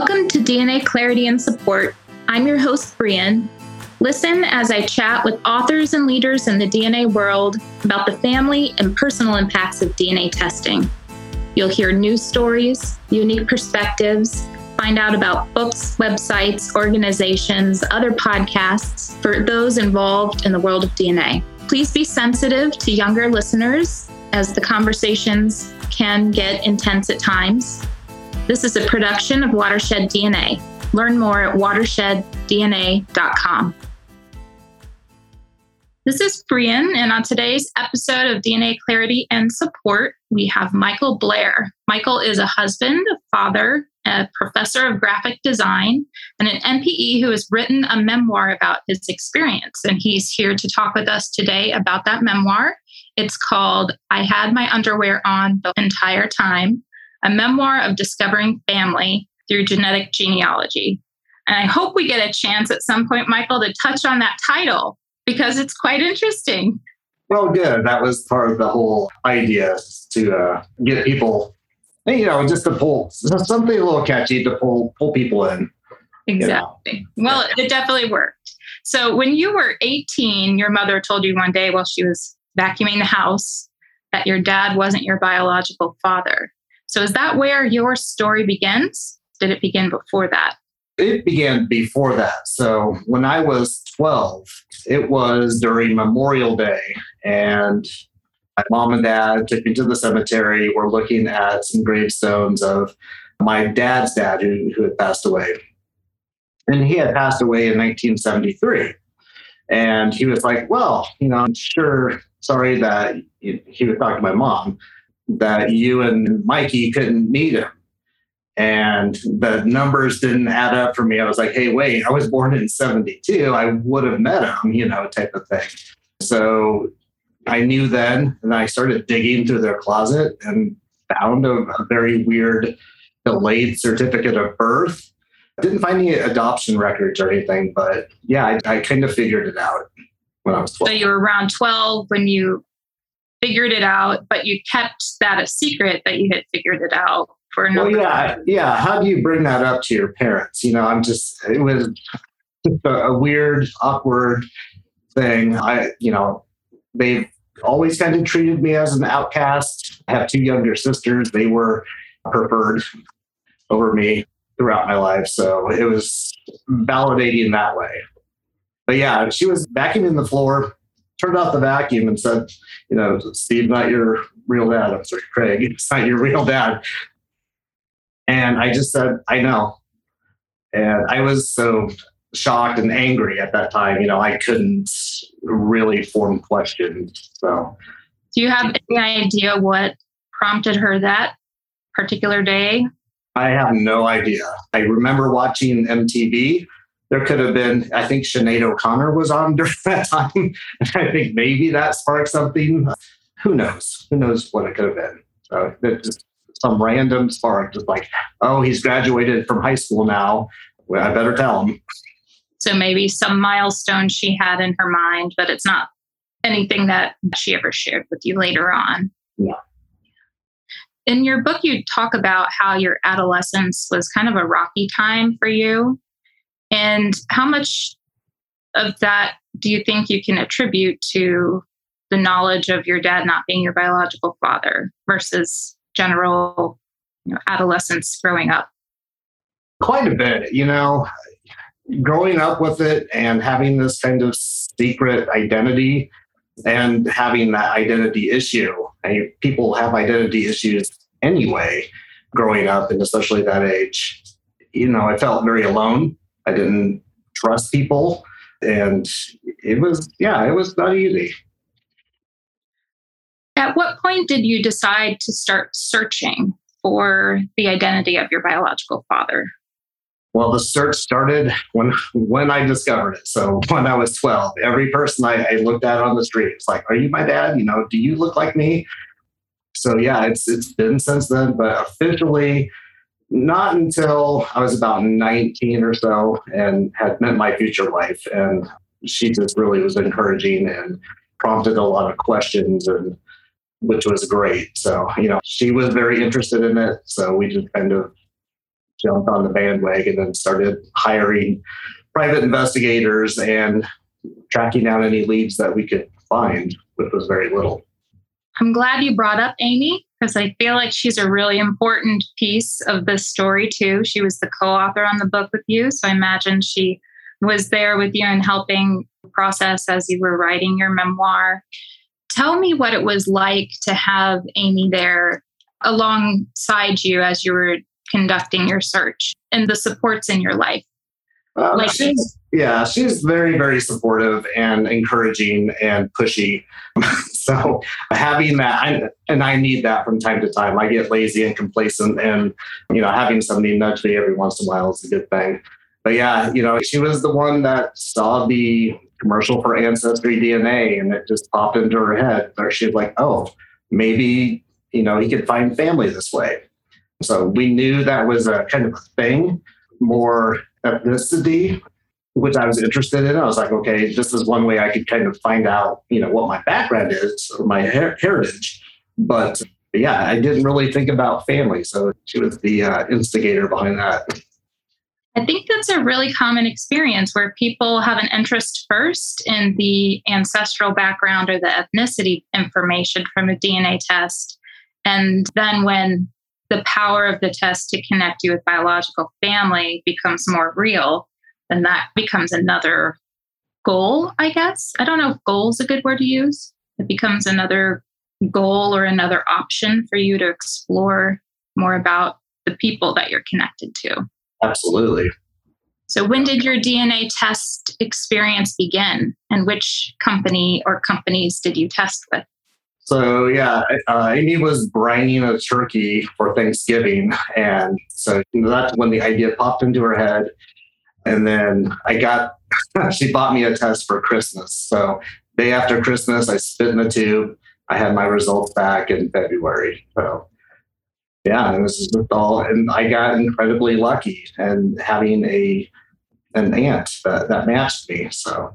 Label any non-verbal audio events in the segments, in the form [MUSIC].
Welcome to DNA Clarity and Support. I'm your host, Brian. Listen as I chat with authors and leaders in the DNA world about the family and personal impacts of DNA testing. You'll hear news stories, unique perspectives, find out about books, websites, organizations, other podcasts for those involved in the world of DNA. Please be sensitive to younger listeners as the conversations can get intense at times. This is a production of Watershed DNA. Learn more at watersheddna.com. This is Brian, and on today's episode of DNA Clarity and Support, we have Michael Blair. Michael is a husband, a father, a professor of graphic design, and an NPE who has written a memoir about his experience. And he's here to talk with us today about that memoir. It's called I Had My Underwear On the Entire Time a memoir of discovering family through genetic genealogy. And I hope we get a chance at some point, Michael, to touch on that title because it's quite interesting. Well, good. That was part of the whole idea to uh, get people, you know, just to pull something a little catchy to pull pull people in. Exactly. You know? Well, it definitely worked. So when you were 18, your mother told you one day while she was vacuuming the house that your dad wasn't your biological father. So is that where your story begins? Did it begin before that? It began before that. So when I was 12, it was during Memorial Day, and my mom and dad took me to the cemetery. We're looking at some gravestones of my dad's dad who, who had passed away. And he had passed away in 1973. And he was like, Well, you know, I'm sure sorry that he was talking to my mom that you and Mikey couldn't meet him. And the numbers didn't add up for me. I was like, hey, wait, I was born in 72. I would have met him, you know, type of thing. So I knew then, and I started digging through their closet and found a, a very weird delayed certificate of birth. I didn't find any adoption records or anything, but yeah, I, I kind of figured it out when I was 12. So you were around 12 when you figured it out, but you kept that a secret that you had figured it out for number. Well, yeah, yeah. How do you bring that up to your parents? You know, I'm just it was just a, a weird, awkward thing. I, you know, they've always kind of treated me as an outcast. I have two younger sisters; they were preferred over me throughout my life, so it was validating that way. But yeah, she was backing in the floor turned off the vacuum and said, you know, Steve, not your real dad. I'm sorry, Craig, [LAUGHS] it's not your real dad. And I just said, I know. And I was so shocked and angry at that time. You know, I couldn't really form questions. So, do you have any idea what prompted her that particular day? I have no idea. I remember watching MTV there could have been, I think Sinead O'Connor was on [LAUGHS] during that time. and I think maybe that sparked something. Who knows? Who knows what it could have been? So just some random spark, just like, oh, he's graduated from high school now. Well, I better tell him. So maybe some milestone she had in her mind, but it's not anything that she ever shared with you later on. Yeah. In your book, you talk about how your adolescence was kind of a rocky time for you. And how much of that do you think you can attribute to the knowledge of your dad not being your biological father versus general you know, adolescence growing up? Quite a bit. You know, growing up with it and having this kind of secret identity and having that identity issue. I mean, people have identity issues anyway growing up, and especially that age. You know, I felt very alone I didn't trust people. And it was, yeah, it was not easy. At what point did you decide to start searching for the identity of your biological father? Well, the search started when when I discovered it. So when I was 12, every person I, I looked at on the street, it's like, "Are you my dad? You know, do you look like me?" So yeah, it's it's been since then. But officially, not until I was about 19 or so and had met my future wife. And she just really was encouraging and prompted a lot of questions and which was great. So, you know, she was very interested in it. So we just kind of jumped on the bandwagon and started hiring private investigators and tracking down any leads that we could find, which was very little. I'm glad you brought up Amy because I feel like she's a really important piece of this story, too. She was the co author on the book with you. So I imagine she was there with you and helping process as you were writing your memoir. Tell me what it was like to have Amy there alongside you as you were conducting your search and the supports in your life. Uh, like she's, yeah, she's very, very supportive and encouraging and pushy. [LAUGHS] so having that, I, and I need that from time to time. I get lazy and complacent, and you know, having somebody nudge me every once in a while is a good thing. But yeah, you know, she was the one that saw the commercial for Ancestry DNA, and it just popped into her head. Where she's like, "Oh, maybe you know, he could find family this way." So we knew that was a kind of thing, more ethnicity, which I was interested in. I was like, okay, this is one way I could kind of find out, you know, what my background is or my her- heritage. But yeah, I didn't really think about family. So she was the uh, instigator behind that. I think that's a really common experience where people have an interest first in the ancestral background or the ethnicity information from a DNA test. And then when the power of the test to connect you with biological family becomes more real, then that becomes another goal, I guess. I don't know if goal is a good word to use. It becomes another goal or another option for you to explore more about the people that you're connected to. Absolutely. So, when did your DNA test experience begin, and which company or companies did you test with? So yeah, uh, Amy was brining a turkey for Thanksgiving, and so that's when the idea popped into her head. And then I got, [LAUGHS] she bought me a test for Christmas. So day after Christmas, I spit in the tube. I had my results back in February. So yeah, it was just all, and I got incredibly lucky and having a an aunt that, that matched me. So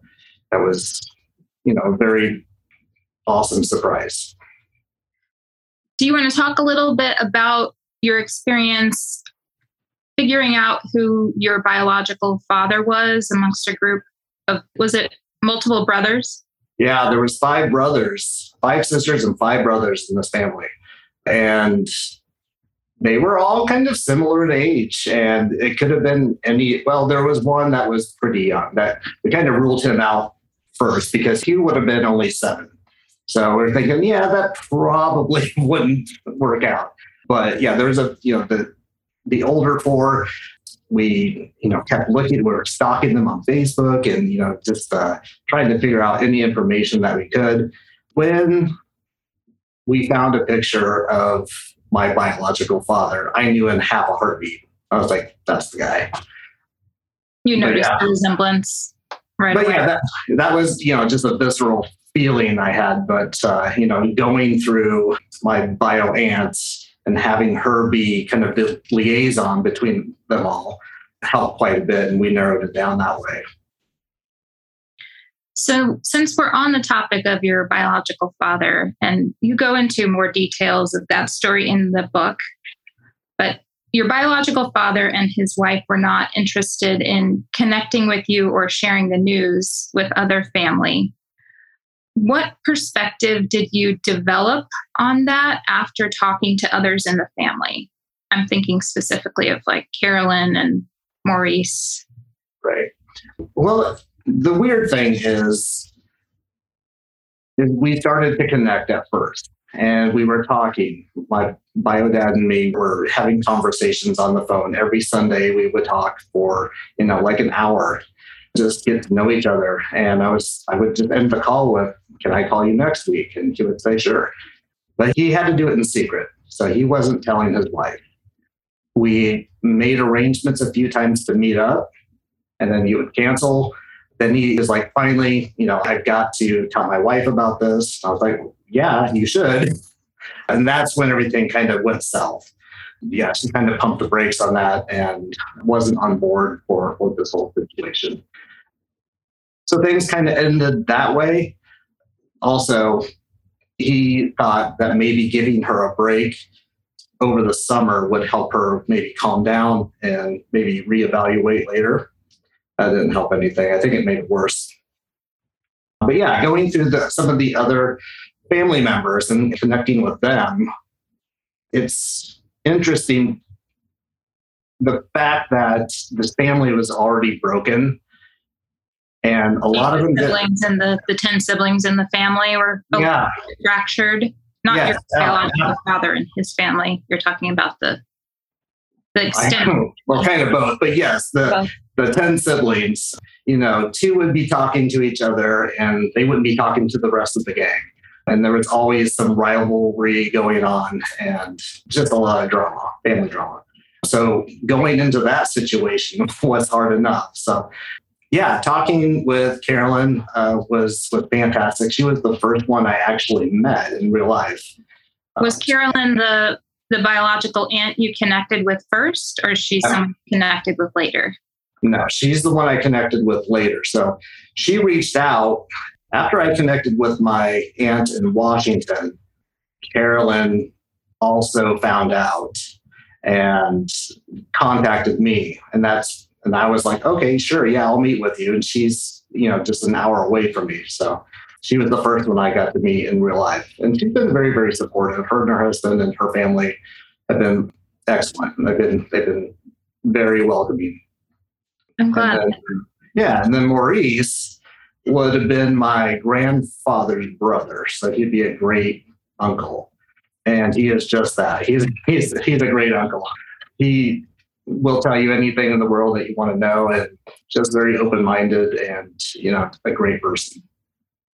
that was, you know, very awesome surprise. Do you want to talk a little bit about your experience figuring out who your biological father was amongst a group of was it multiple brothers? Yeah, there was five brothers, five sisters and five brothers in this family. And they were all kind of similar in age and it could have been any well there was one that was pretty young that we kind of ruled him out first because he would have been only seven so we're thinking, yeah, that probably [LAUGHS] wouldn't work out. But yeah, there's a you know the the older four. We you know kept looking. We were stalking them on Facebook and you know just uh, trying to figure out any information that we could. When we found a picture of my biological father, I knew in half a heartbeat. I was like, "That's the guy." You noticed yeah. the resemblance right but away. yeah, that that was you know just a visceral feeling I had, but uh, you know, going through my bio aunts and having her be kind of the liaison between them all helped quite a bit, and we narrowed it down that way. So, since we're on the topic of your biological father, and you go into more details of that story in the book, but your biological father and his wife were not interested in connecting with you or sharing the news with other family. What perspective did you develop on that after talking to others in the family? I'm thinking specifically of like Carolyn and Maurice. Right. Well, the weird thing is, is we started to connect at first and we were talking. My bio dad and me were having conversations on the phone. Every Sunday we would talk for, you know, like an hour, just get to know each other. And I was I would just end the call with, can I call you next week? And he would say, sure. But he had to do it in secret. So he wasn't telling his wife. We made arrangements a few times to meet up, and then he would cancel. Then he was like, finally, you know, I've got to tell my wife about this. I was like, yeah, you should. And that's when everything kind of went south. Yeah, she kind of pumped the brakes on that and wasn't on board for, for this whole situation. So things kind of ended that way also, he thought that maybe giving her a break over the summer would help her maybe calm down and maybe reevaluate later. That didn't help anything. I think it made it worse. But yeah, going through the, some of the other family members and connecting with them, it's interesting the fact that this family was already broken and a lot of them siblings and the, the 10 siblings in the family were yeah. fractured. Not yes, your biological uh, father and his family. You're talking about the the extent. well kind of both but yes the the 10 siblings you know two would be talking to each other and they wouldn't be talking to the rest of the gang. And there was always some rivalry going on and just a lot of drama family drama. So going into that situation [LAUGHS] was hard enough. So yeah, talking with Carolyn uh, was was fantastic. She was the first one I actually met in real life. Was Carolyn the the biological aunt you connected with first, or is she uh, someone connected with later? No, she's the one I connected with later. So she reached out after I connected with my aunt in Washington. Carolyn also found out and contacted me, and that's and I was like, okay, sure, yeah, I'll meet with you. And she's, you know, just an hour away from me. So she was the first one I got to meet in real life. And she's been very, very supportive. Her and her husband and her family have been excellent. They've been they've been very welcoming. I'm glad. And then, yeah. And then Maurice would have been my grandfather's brother. So he'd be a great uncle. And he is just that. He's he's he's a great uncle. He will tell you anything in the world that you want to know and just very open-minded and you know a great person.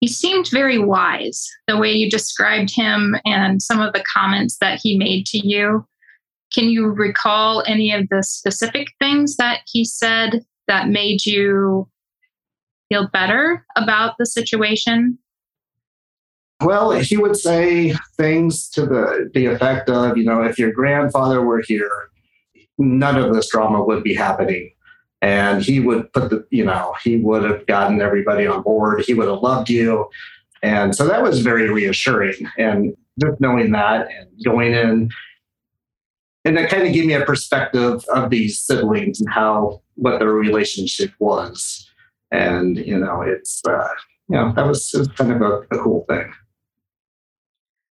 He seemed very wise the way you described him and some of the comments that he made to you. Can you recall any of the specific things that he said that made you feel better about the situation? Well, he would say things to the the effect of, you know, if your grandfather were here, none of this drama would be happening. And he would put the, you know, he would have gotten everybody on board. He would have loved you. And so that was very reassuring. And just knowing that and going in, and it kind of gave me a perspective of these siblings and how, what their relationship was. And, you know, it's, uh, you know, that was, was kind of a, a cool thing.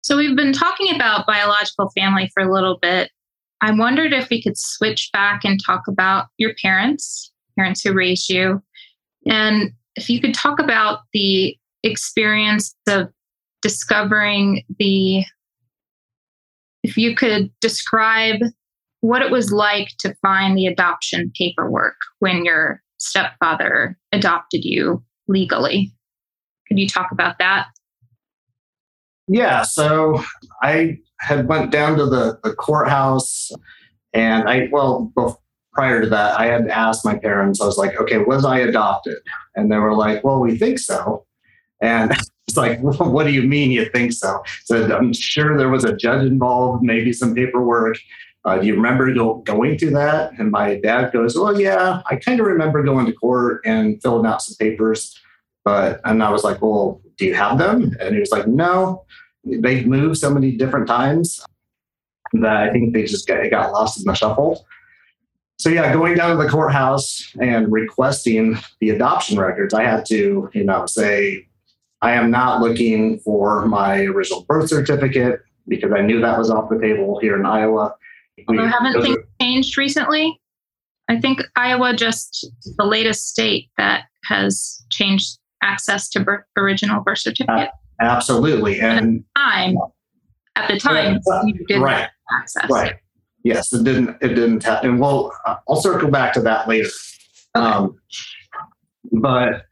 So we've been talking about biological family for a little bit. I wondered if we could switch back and talk about your parents, parents who raised you, and if you could talk about the experience of discovering the, if you could describe what it was like to find the adoption paperwork when your stepfather adopted you legally. Could you talk about that? Yeah, so I had went down to the, the courthouse and I, well, prior to that, I had asked my parents, I was like, okay, was I adopted? And they were like, well, we think so. And [LAUGHS] it's like, well, what do you mean you think so? So I'm sure there was a judge involved, maybe some paperwork. Uh, do you remember go, going through that? And my dad goes, well, yeah, I kind of remember going to court and filling out some papers. But, and I was like, well, do you have them? And he was like, no they've moved so many different times that I think they just got, got lost in the shuffle. So yeah, going down to the courthouse and requesting the adoption records, I had to, you know, say, I am not looking for my original birth certificate because I knew that was off the table here in Iowa. Although haven't things changed recently? I think Iowa just the latest state that has changed access to birth, original birth certificate. Uh, Absolutely. And at the time, at the time, you didn't right, access. Right. Yes, it didn't. It didn't. happen. and we'll. Uh, I'll circle back to that later. Okay. Um, but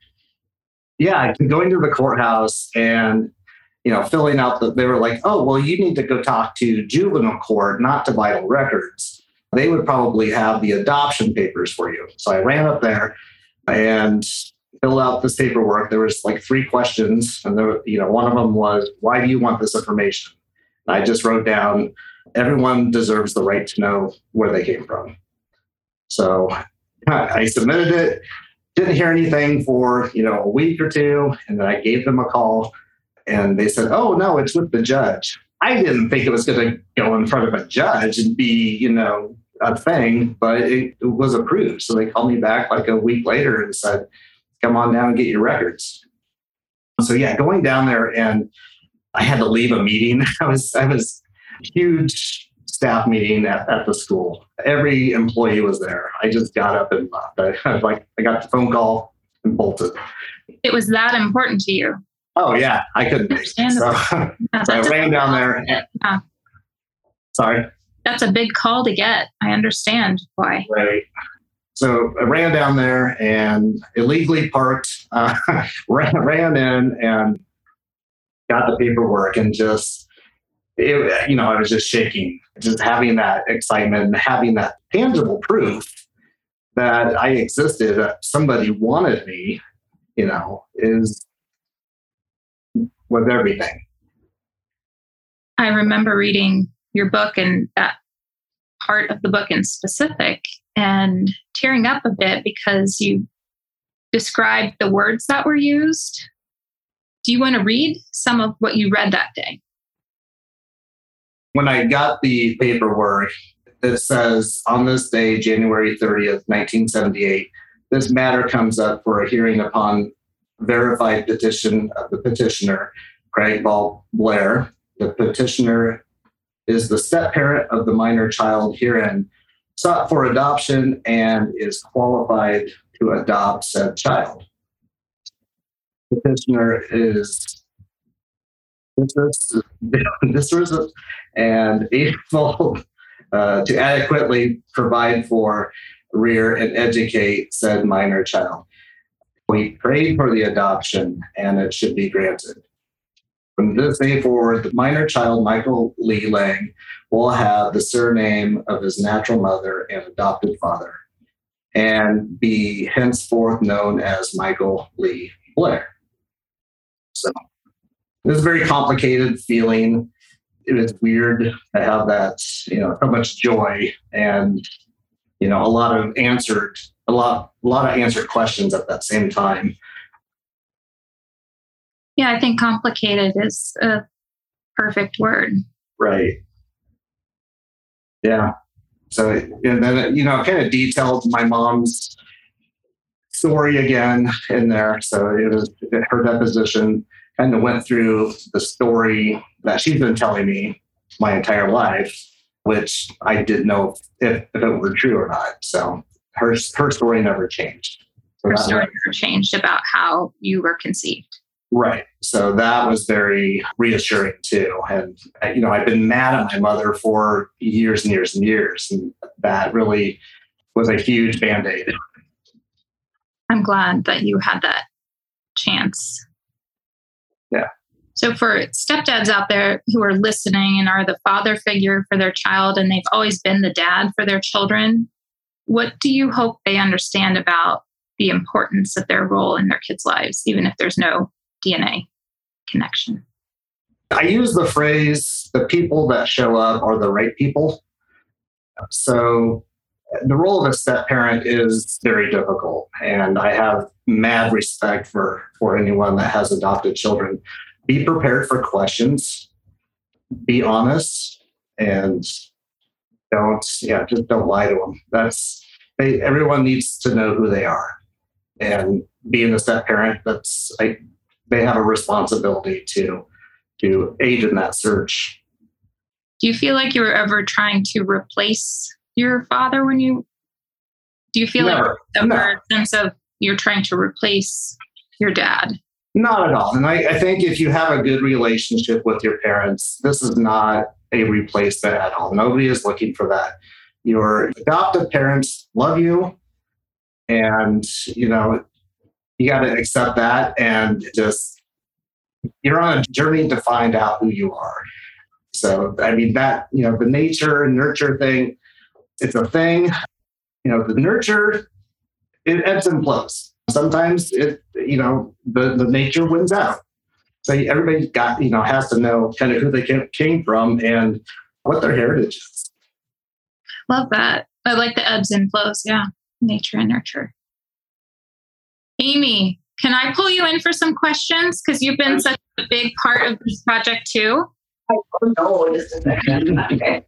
yeah, going to the courthouse and you know filling out the. They were like, "Oh, well, you need to go talk to juvenile court, not to vital records. They would probably have the adoption papers for you." So I ran up there and fill out this paperwork, there was like three questions, and there, you know, one of them was, "Why do you want this information?" And I just wrote down, "Everyone deserves the right to know where they came from." So I submitted it. Didn't hear anything for you know a week or two, and then I gave them a call, and they said, "Oh no, it's with the judge." I didn't think it was going to go in front of a judge and be, you know, a thing, but it, it was approved. So they called me back like a week later and said, come on down and get your records. So yeah, going down there and I had to leave a meeting. [LAUGHS] I was I was huge staff meeting at, at the school. Every employee was there. I just got up and left. I, I like I got the phone call and bolted. It was that important to you. Oh yeah, I couldn't. So, so [LAUGHS] I ran down there. And, yeah. Sorry. That's a big call to get. I understand why. Right. So I ran down there and illegally parked, uh, [LAUGHS] ran, ran in and got the paperwork and just, it, you know, I was just shaking, just having that excitement and having that tangible proof that I existed, that somebody wanted me, you know, is with everything. I remember reading your book and that part of the book in specific and tearing up a bit because you described the words that were used. Do you want to read some of what you read that day? When I got the paperwork, it says on this day, January 30th, 1978, this matter comes up for a hearing upon verified petition of the petitioner, Craig Ball Blair. The petitioner is the step parent of the minor child herein sought for adoption and is qualified to adopt said child. Petitioner is disresist [LAUGHS] and able uh, to adequately provide for, rear, and educate said minor child. We prayed for the adoption and it should be granted. From this day forward, the minor child, Michael Lee Lang, will have the surname of his natural mother and adopted father and be henceforth known as Michael Lee Blair. So it was a very complicated feeling. It was weird to have that, you know, so much joy and, you know, a lot of answered, a lot, a lot of answered questions at that same time. Yeah, I think complicated is a perfect word. Right. Yeah. So, and then, you know, kind of detailed my mom's story again in there. So it was her deposition kind of went through the story that she's been telling me my entire life, which I didn't know if, if it were true or not. So her, her story never changed. So her story never changed about how you were conceived. Right. So that was very reassuring too. And, uh, you know, I've been mad at my mother for years and years and years. And that really was a huge band aid. I'm glad that you had that chance. Yeah. So, for stepdads out there who are listening and are the father figure for their child and they've always been the dad for their children, what do you hope they understand about the importance of their role in their kids' lives, even if there's no DNA connection. I use the phrase the people that show up are the right people. So the role of a step parent is very difficult. And I have mad respect for, for anyone that has adopted children. Be prepared for questions, be honest, and don't, yeah, just don't lie to them. That's, they, everyone needs to know who they are. And being a step parent, that's, I, they have a responsibility to to aid in that search. Do you feel like you were ever trying to replace your father when you? Do you feel Never. like ever no. sense of you're trying to replace your dad? Not at all. And I, I think if you have a good relationship with your parents, this is not a replacement at all. Nobody is looking for that. Your adoptive parents love you, and you know you got to accept that and just you're on a journey to find out who you are. So, I mean, that, you know, the nature and nurture thing, it's a thing. You know, the nurture, it ebbs and flows. Sometimes it, you know, the, the nature wins out. So everybody got, you know, has to know kind of who they came from and what their heritage is. Love that. I like the ebbs and flows. Yeah. Nature and nurture. Amy, can I pull you in for some questions? Because you've been such a big part of this project too. oh no, just a. [LAUGHS] Okay.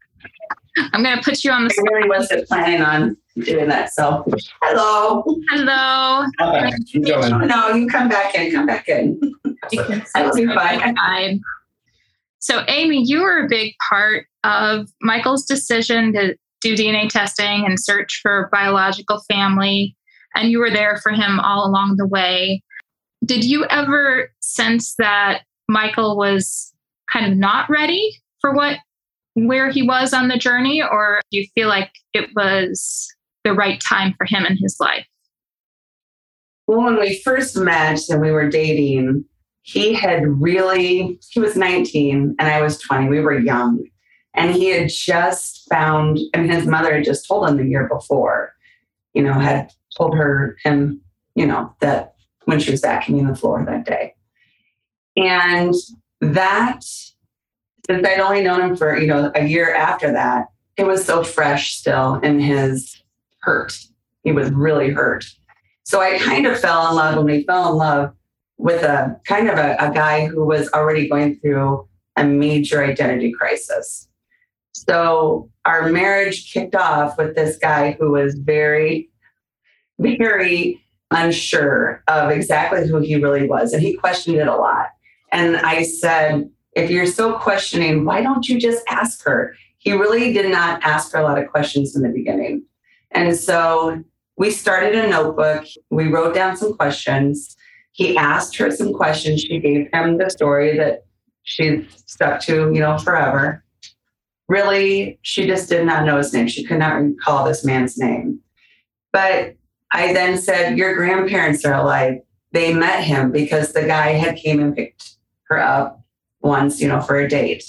I'm going to put you on the I really wasn't planning on doing that. So, hello. Hello. Keep going. No, you come back in. Come back in. You can [LAUGHS] That'll be fine. So, Amy, you were a big part of Michael's decision to do DNA testing and search for biological family, and you were there for him all along the way. Did you ever sense that Michael was kind of not ready for what where he was on the journey, or do you feel like it was the right time for him in his life? Well, when we first met and we were dating, he had really, he was 19 and I was 20. We were young. And he had just found, I mean, his mother had just told him the year before, you know, had told her, him, you know, that when she was vacuuming the floor that day. And that, since I'd only known him for, you know, a year after that, it was so fresh still in his hurt. He was really hurt. So I kind of fell in love when we fell in love with a kind of a, a guy who was already going through a major identity crisis. So our marriage kicked off with this guy who was very, very unsure of exactly who he really was. And he questioned it a lot. And I said, if you're still questioning, why don't you just ask her? He really did not ask her a lot of questions in the beginning. And so we started a notebook. We wrote down some questions. He asked her some questions. She gave him the story that she stuck to, you know, forever. Really, she just did not know his name. She could not recall this man's name. But I then said, Your grandparents are alive. They met him because the guy had came and picked her up once, you know, for a date.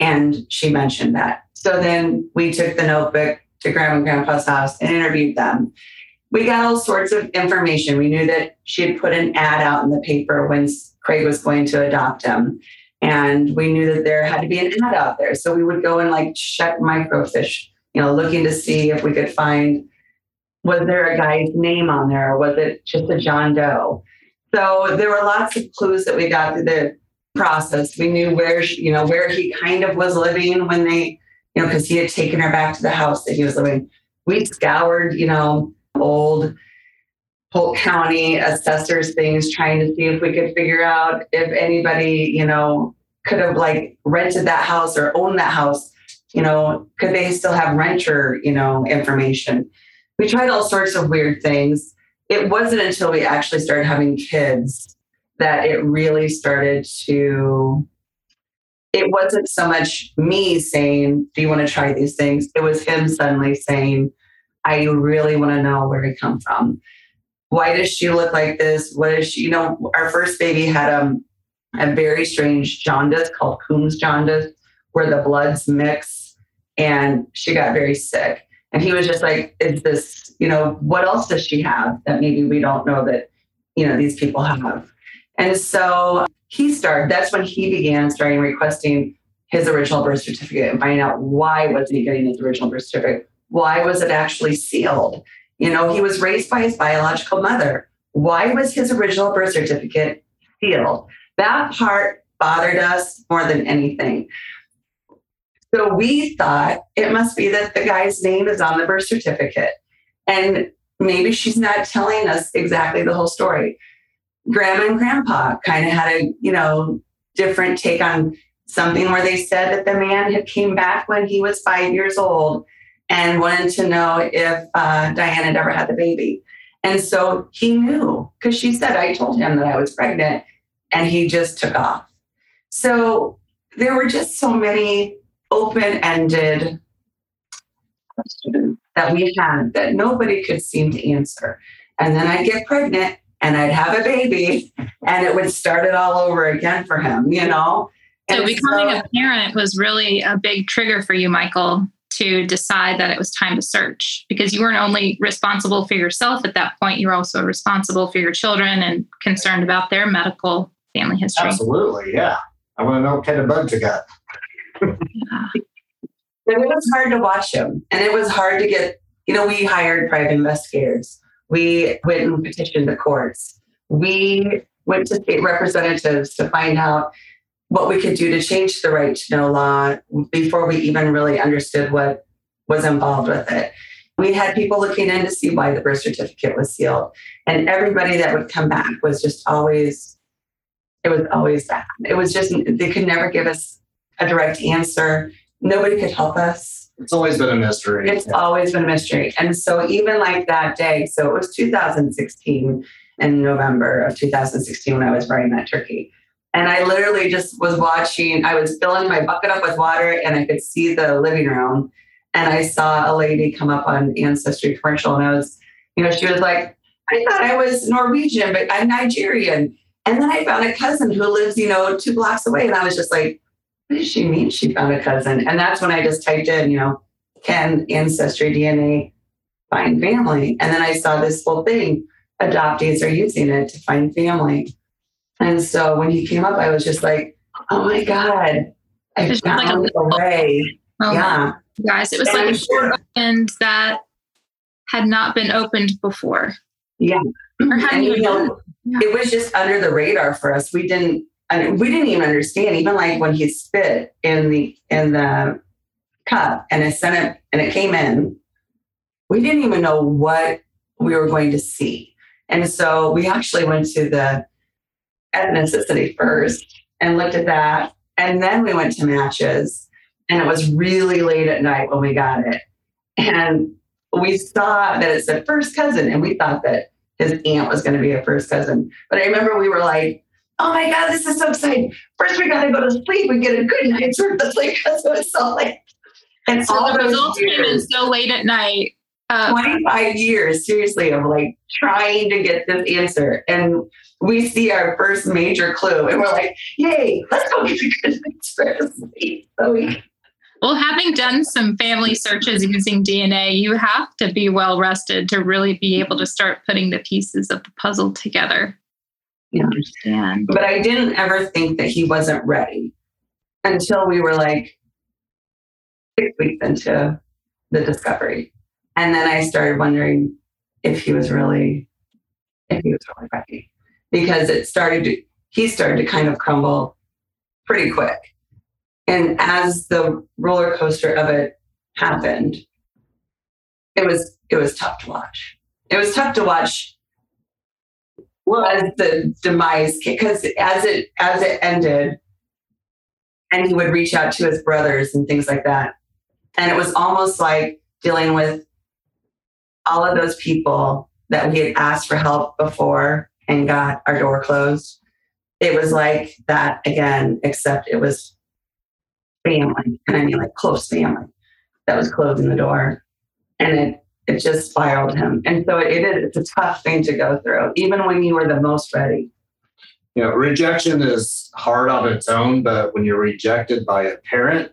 And she mentioned that. So then we took the notebook to grandma and grandpa's house and interviewed them. We got all sorts of information. We knew that she had put an ad out in the paper when Craig was going to adopt him. And we knew that there had to be an ad out there. So we would go and like check microfiche, you know, looking to see if we could find was there a guy's name on there was it just a John Doe? So there were lots of clues that we got through the process. We knew where, you know, where he kind of was living when they, you know, because he had taken her back to the house that he was living. We scoured, you know, old Polk County assessors things, trying to see if we could figure out if anybody, you know, could have like rented that house or owned that house. You know, could they still have renter, you know, information? We tried all sorts of weird things. It wasn't until we actually started having kids that it really started to it wasn't so much me saying, Do you want to try these things? It was him suddenly saying, I really want to know where he come from. Why does she look like this? What is she? You know, our first baby had um, a very strange jaundice called Coombs jaundice, where the bloods mix, and she got very sick. And he was just like, "Is this? You know, what else does she have that maybe we don't know that you know these people have?" And so he started. That's when he began starting requesting his original birth certificate and finding out why wasn't he getting his original birth certificate why was it actually sealed? You know, he was raised by his biological mother. Why was his original birth certificate sealed? That part bothered us more than anything. So we thought it must be that the guy's name is on the birth certificate. And maybe she's not telling us exactly the whole story. Grandma and grandpa kind of had a, you know, different take on something where they said that the man had came back when he was five years old and wanted to know if uh, Diane had ever had the baby. And so he knew because she said, I told him that I was pregnant, and he just took off. So there were just so many open ended question that we had that nobody could seem to answer. And then I'd get pregnant and I'd have a baby, and it would start it all over again for him, you know? So And becoming so- a parent was really a big trigger for you, Michael, to decide that it was time to search because you weren't only responsible for yourself at that point, you were also responsible for your children and concerned about their medical family history. Absolutely, yeah. I want to know what kind of bugs you got. [LAUGHS] But it was hard to watch him. And it was hard to get, you know, we hired private investigators. We went and petitioned the courts. We went to state representatives to find out what we could do to change the right to know law before we even really understood what was involved with it. We had people looking in to see why the birth certificate was sealed. And everybody that would come back was just always, it was always that. It was just, they could never give us a direct answer. Nobody could help us. It's always been a mystery. It's always been a mystery. And so, even like that day, so it was 2016 in November of 2016 when I was buying that turkey. And I literally just was watching, I was filling my bucket up with water and I could see the living room. And I saw a lady come up on Ancestry commercial and I was, you know, she was like, I thought I was Norwegian, but I'm Nigerian. And then I found a cousin who lives, you know, two blocks away. And I was just like, what does she mean she found a cousin? And that's when I just typed in, you know, can ancestry DNA find family? And then I saw this whole thing. Adoptees are using it to find family. And so when he came up, I was just like, oh my God, I just like found a- a way. Oh, yeah. guys, it was And like a door opened that had not been opened before. Yeah. Or And, you know, Yeah. it was just under the radar for us. We didn't, I mean, we didn't even understand. Even like when he spit in the in the cup and it sent it and it came in, we didn't even know what we were going to see. And so we actually went to the ethnicity first and looked at that, and then we went to matches. And it was really late at night when we got it, and we saw that it said first cousin, and we thought that his aunt was going to be a first cousin. But I remember we were like, oh my God, this is so exciting. First, we got to go to sleep and get a good night's worth of sleep because it was so late. And So all the results came in so late at night. Uh, 25 years, seriously, of like trying to get this answer. And we see our first major clue and we're like, yay, let's go get a good night's rest of sleep. So we well, having done some family searches using DNA, you have to be well rested to really be able to start putting the pieces of the puzzle together. Yeah. Understand. but I didn't ever think that he wasn't ready until we were like six weeks into the discovery. And then I started wondering if he was really, if he was really ready. Because it started to, he started to kind of crumble pretty quick. And as the roller coaster of it happened, it was it was tough to watch. It was tough to watch was the demise because as it as it ended and he would reach out to his brothers and things like that. And it was almost like dealing with all of those people that we had asked for help before and got our door closed. It was like that again except it was family and i mean like close family that was closing the door. And it it just spiraled him. And so it is, it's a tough thing to go through, even when you were the most ready. You know, rejection is hard on its own, but when you're rejected by a parent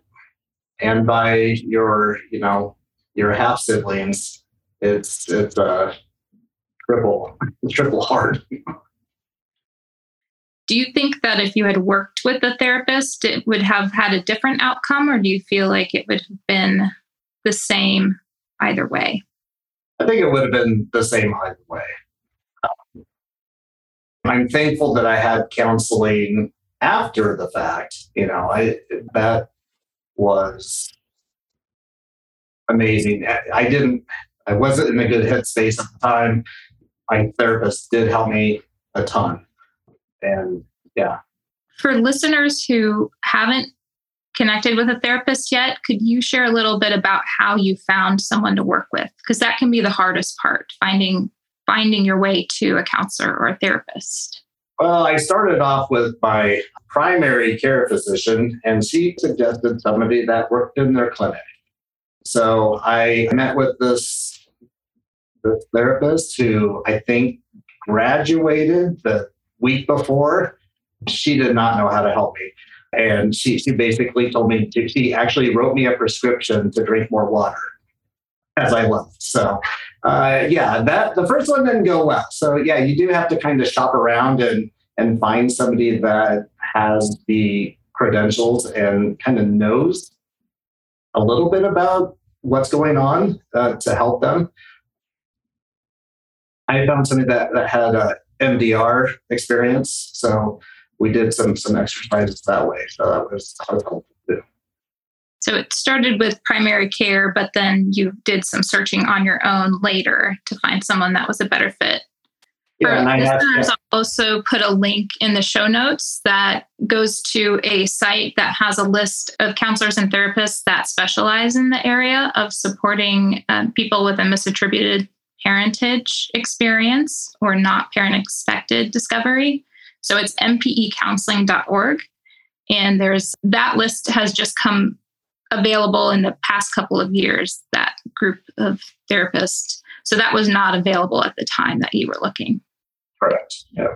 and by your, you know, your half siblings, it's it's a triple triple hard. Do you think that if you had worked with a therapist, it would have had a different outcome, or do you feel like it would have been the same either way? I think it would have been the same either way. Um, I'm thankful that I had counseling after the fact. You know, I that was amazing. I didn't. I wasn't in a good headspace at the time. My therapist did help me a ton, and yeah, For listeners who haven't connected with a therapist yet, could you share a little bit about how you found someone to work with? Because that can be the hardest part, finding finding your way to a counselor or a therapist. Well, I started off with my primary care physician, and she suggested somebody that worked in their clinic. So I met with this, this therapist who I think graduated the week before. She did not know how to help me. And she, she basically told me, she actually wrote me a prescription to drink more water as I left. So, uh, yeah, that the first one didn't go well. So, yeah, you do have to kind of shop around and and find somebody that has the credentials and kind of knows a little bit about what's going on uh, to help them. I found somebody that, that had a MDR experience. So we did some some exercises that way. So that was, that was helpful too. So it started with primary care, but then you did some searching on your own later to find someone that was a better fit. Yeah, and I I'll also put a link in the show notes that goes to a site that has a list of counselors and therapists that specialize in the area of supporting um, people with a misattributed parentage experience or not parent expected discovery. So it's mpecounseling.org. And there's that list has just come available in the past couple of years, that group of therapists. So that was not available at the time that you were looking. Correct. Yeah.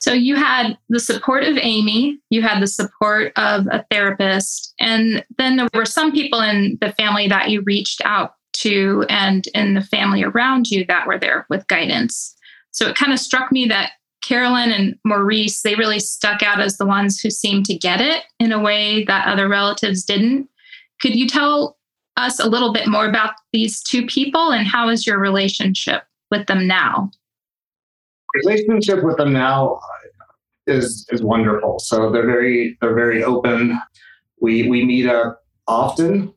So you had the support of Amy, you had the support of a therapist, and then there were some people in the family that you reached out to and in the family around you that were there with guidance. So it kind of struck me that Carolyn and Maurice, they really stuck out as the ones who seemed to get it in a way that other relatives didn't. Could you tell us a little bit more about these two people and how is your relationship with them now? relationship with them now is is wonderful. So they're very they're very open. We we meet up often.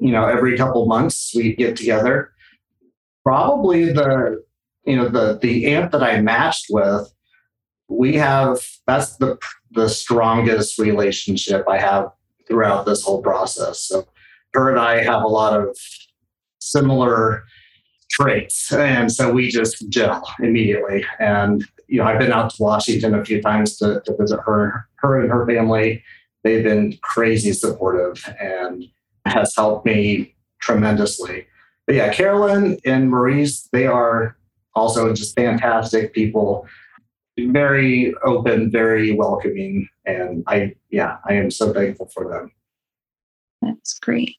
You know, every couple months we get together. Probably the you know the the aunt that I matched with, we have that's the the strongest relationship I have throughout this whole process. So her and I have a lot of similar traits. And so we just gel immediately. And, you know, I've been out to Washington a few times to, to visit her, her and her family. They've been crazy supportive and has helped me tremendously. But yeah, Carolyn and Maurice, they are also just fantastic people, very open, very welcoming. And I, yeah, I am so thankful for them. That's great.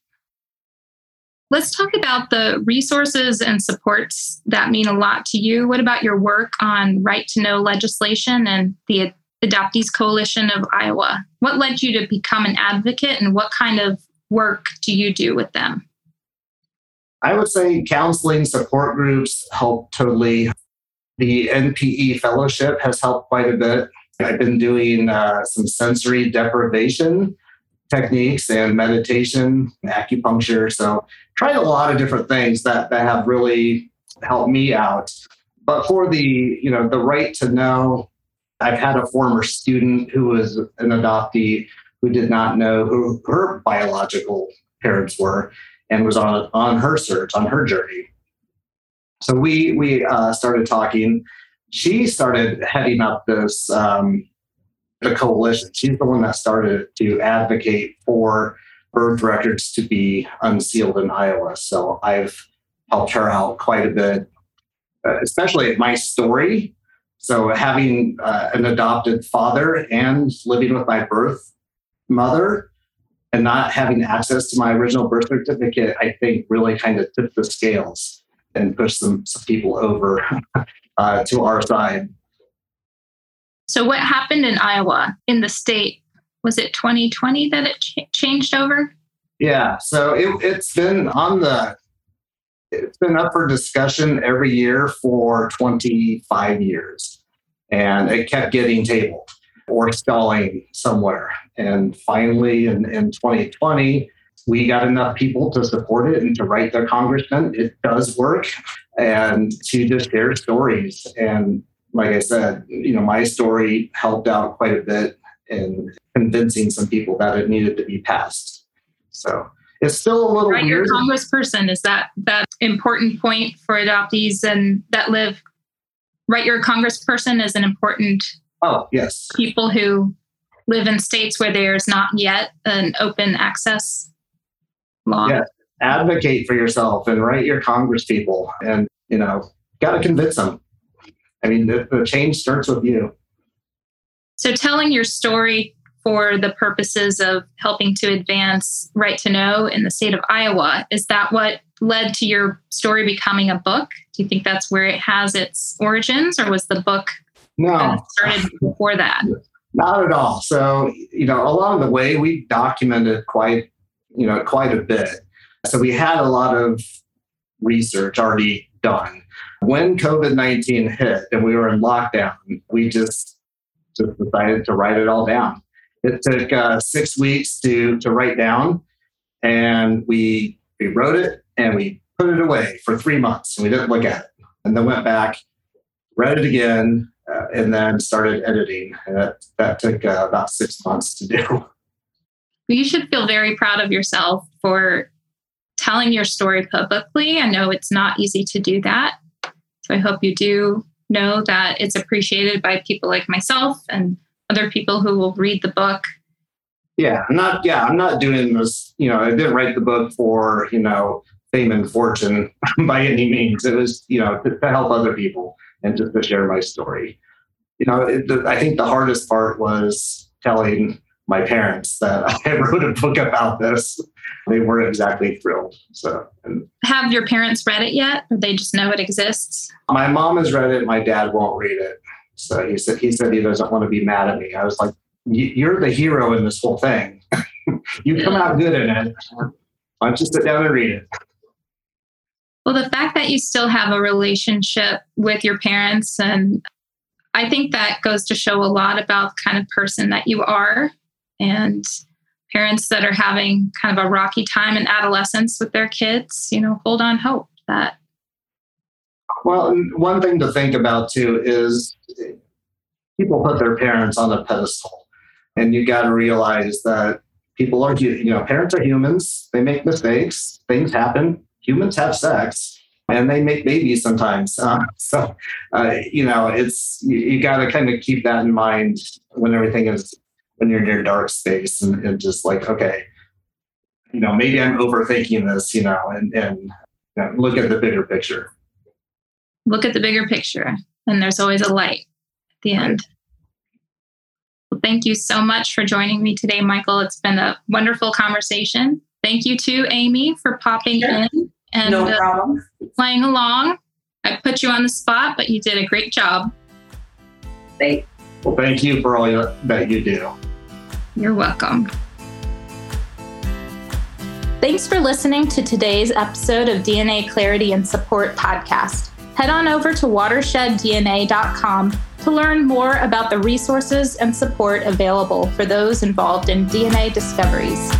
Let's talk about the resources and supports that mean a lot to you. What about your work on right to know legislation and the Adoptees Coalition of Iowa? What led you to become an advocate and what kind of work do you do with them? I would say counseling support groups help totally. The NPE fellowship has helped quite a bit. I've been doing uh, some sensory deprivation techniques and meditation, acupuncture. So tried a lot of different things that, that have really helped me out. But for the, you know, the right to know, I've had a former student who was an adoptee who did not know who her biological parents were and was on on her search, on her journey. So we we uh, started talking. She started heading up this um, the coalition. She's the one that started to advocate for birth records to be unsealed in Iowa. So I've helped her out quite a bit, uh, especially my story. So having uh, an adopted father and living with my birth mother and not having access to my original birth certificate, I think really kind of tipped the scales and pushed some, some people over [LAUGHS] uh, to our side. So, what happened in Iowa in the state? Was it 2020 that it ch- changed over? Yeah. So it, it's been on the, it's been up for discussion every year for 25 years. And it kept getting tabled or stalling somewhere. And finally, in, in 2020, we got enough people to support it and to write their congressman. It does work and to just share stories. And like I said, you know, my story helped out quite a bit in convincing some people that it needed to be passed. So it's still a little right, weird. Your congressperson is that that important point for adoptees and that live. Right, your congressperson is an important. Oh yes. People who live in states where there's not yet an open access law. Yes. Advocate for yourself and write your congress people, and you know, got to convince them. I mean, the, the change starts with you. So, telling your story for the purposes of helping to advance right to know in the state of Iowa, is that what led to your story becoming a book? Do you think that's where it has its origins, or was the book no started before that? [LAUGHS] Not at all. So, you know, along the way, we documented quite, you know, quite a bit. So we had a lot of research already done. When COVID 19 hit and we were in lockdown, we just just decided to write it all down. It took uh, six weeks to to write down, and we we wrote it and we put it away for three months, and we didn't look at it, and then went back, read it again, uh, and then started editing. And that that took uh, about six months to do. You should feel very proud of yourself for telling your story publicly. I know it's not easy to do that. So I hope you do know that it's appreciated by people like myself and other people who will read the book. Yeah, I'm not. Yeah, I'm not doing this. You know, I didn't write the book for you know fame and fortune [LAUGHS] by any means. It was you know to, to help other people and just to share my story. You know, it, the, I think the hardest part was telling my parents that [LAUGHS] I wrote a book about this. They weren't exactly thrilled. So, and Have your parents read it yet? Or they just know it exists? my mom has read it. My dad won't read it. So he said he said he doesn't want to be mad at me. I was like, "You- "You're the hero in this whole thing. [LAUGHS] you come out good in it. Why don't you sit down and read it?" Well, the fact that you still have a relationship with your parents, and I think that goes to show a lot about the kind of person that you are. And parents that are having kind of a rocky time in adolescence with their kids, you know, hold on hope that Well, one thing to think about too is people put their parents on a pedestal, and you got to realize that people are, you know, parents are humans. They make mistakes. Things happen. Humans have sex, and they make babies sometimes. Uh, so, uh, you know, it's you, you got to kind of keep that in mind when everything is when you're in your dark space, and, and just like, okay, you know, maybe I'm overthinking this, you know, and and you know, look at the bigger picture. look at the bigger picture and there's always a light at the end. Well, thank you so much for joining me today, Michael. It's been a wonderful conversation. Thank you to Amy for popping Sure. in and no uh, playing along. I put you on the spot, but you did a great job. Thank Well, thank you for all you, that you do. You're welcome. Thanks for listening to today's episode of DNA Clarity and Support podcast. Head on over to watersheddna.com to learn more about the resources and support available for those involved in DNA discoveries.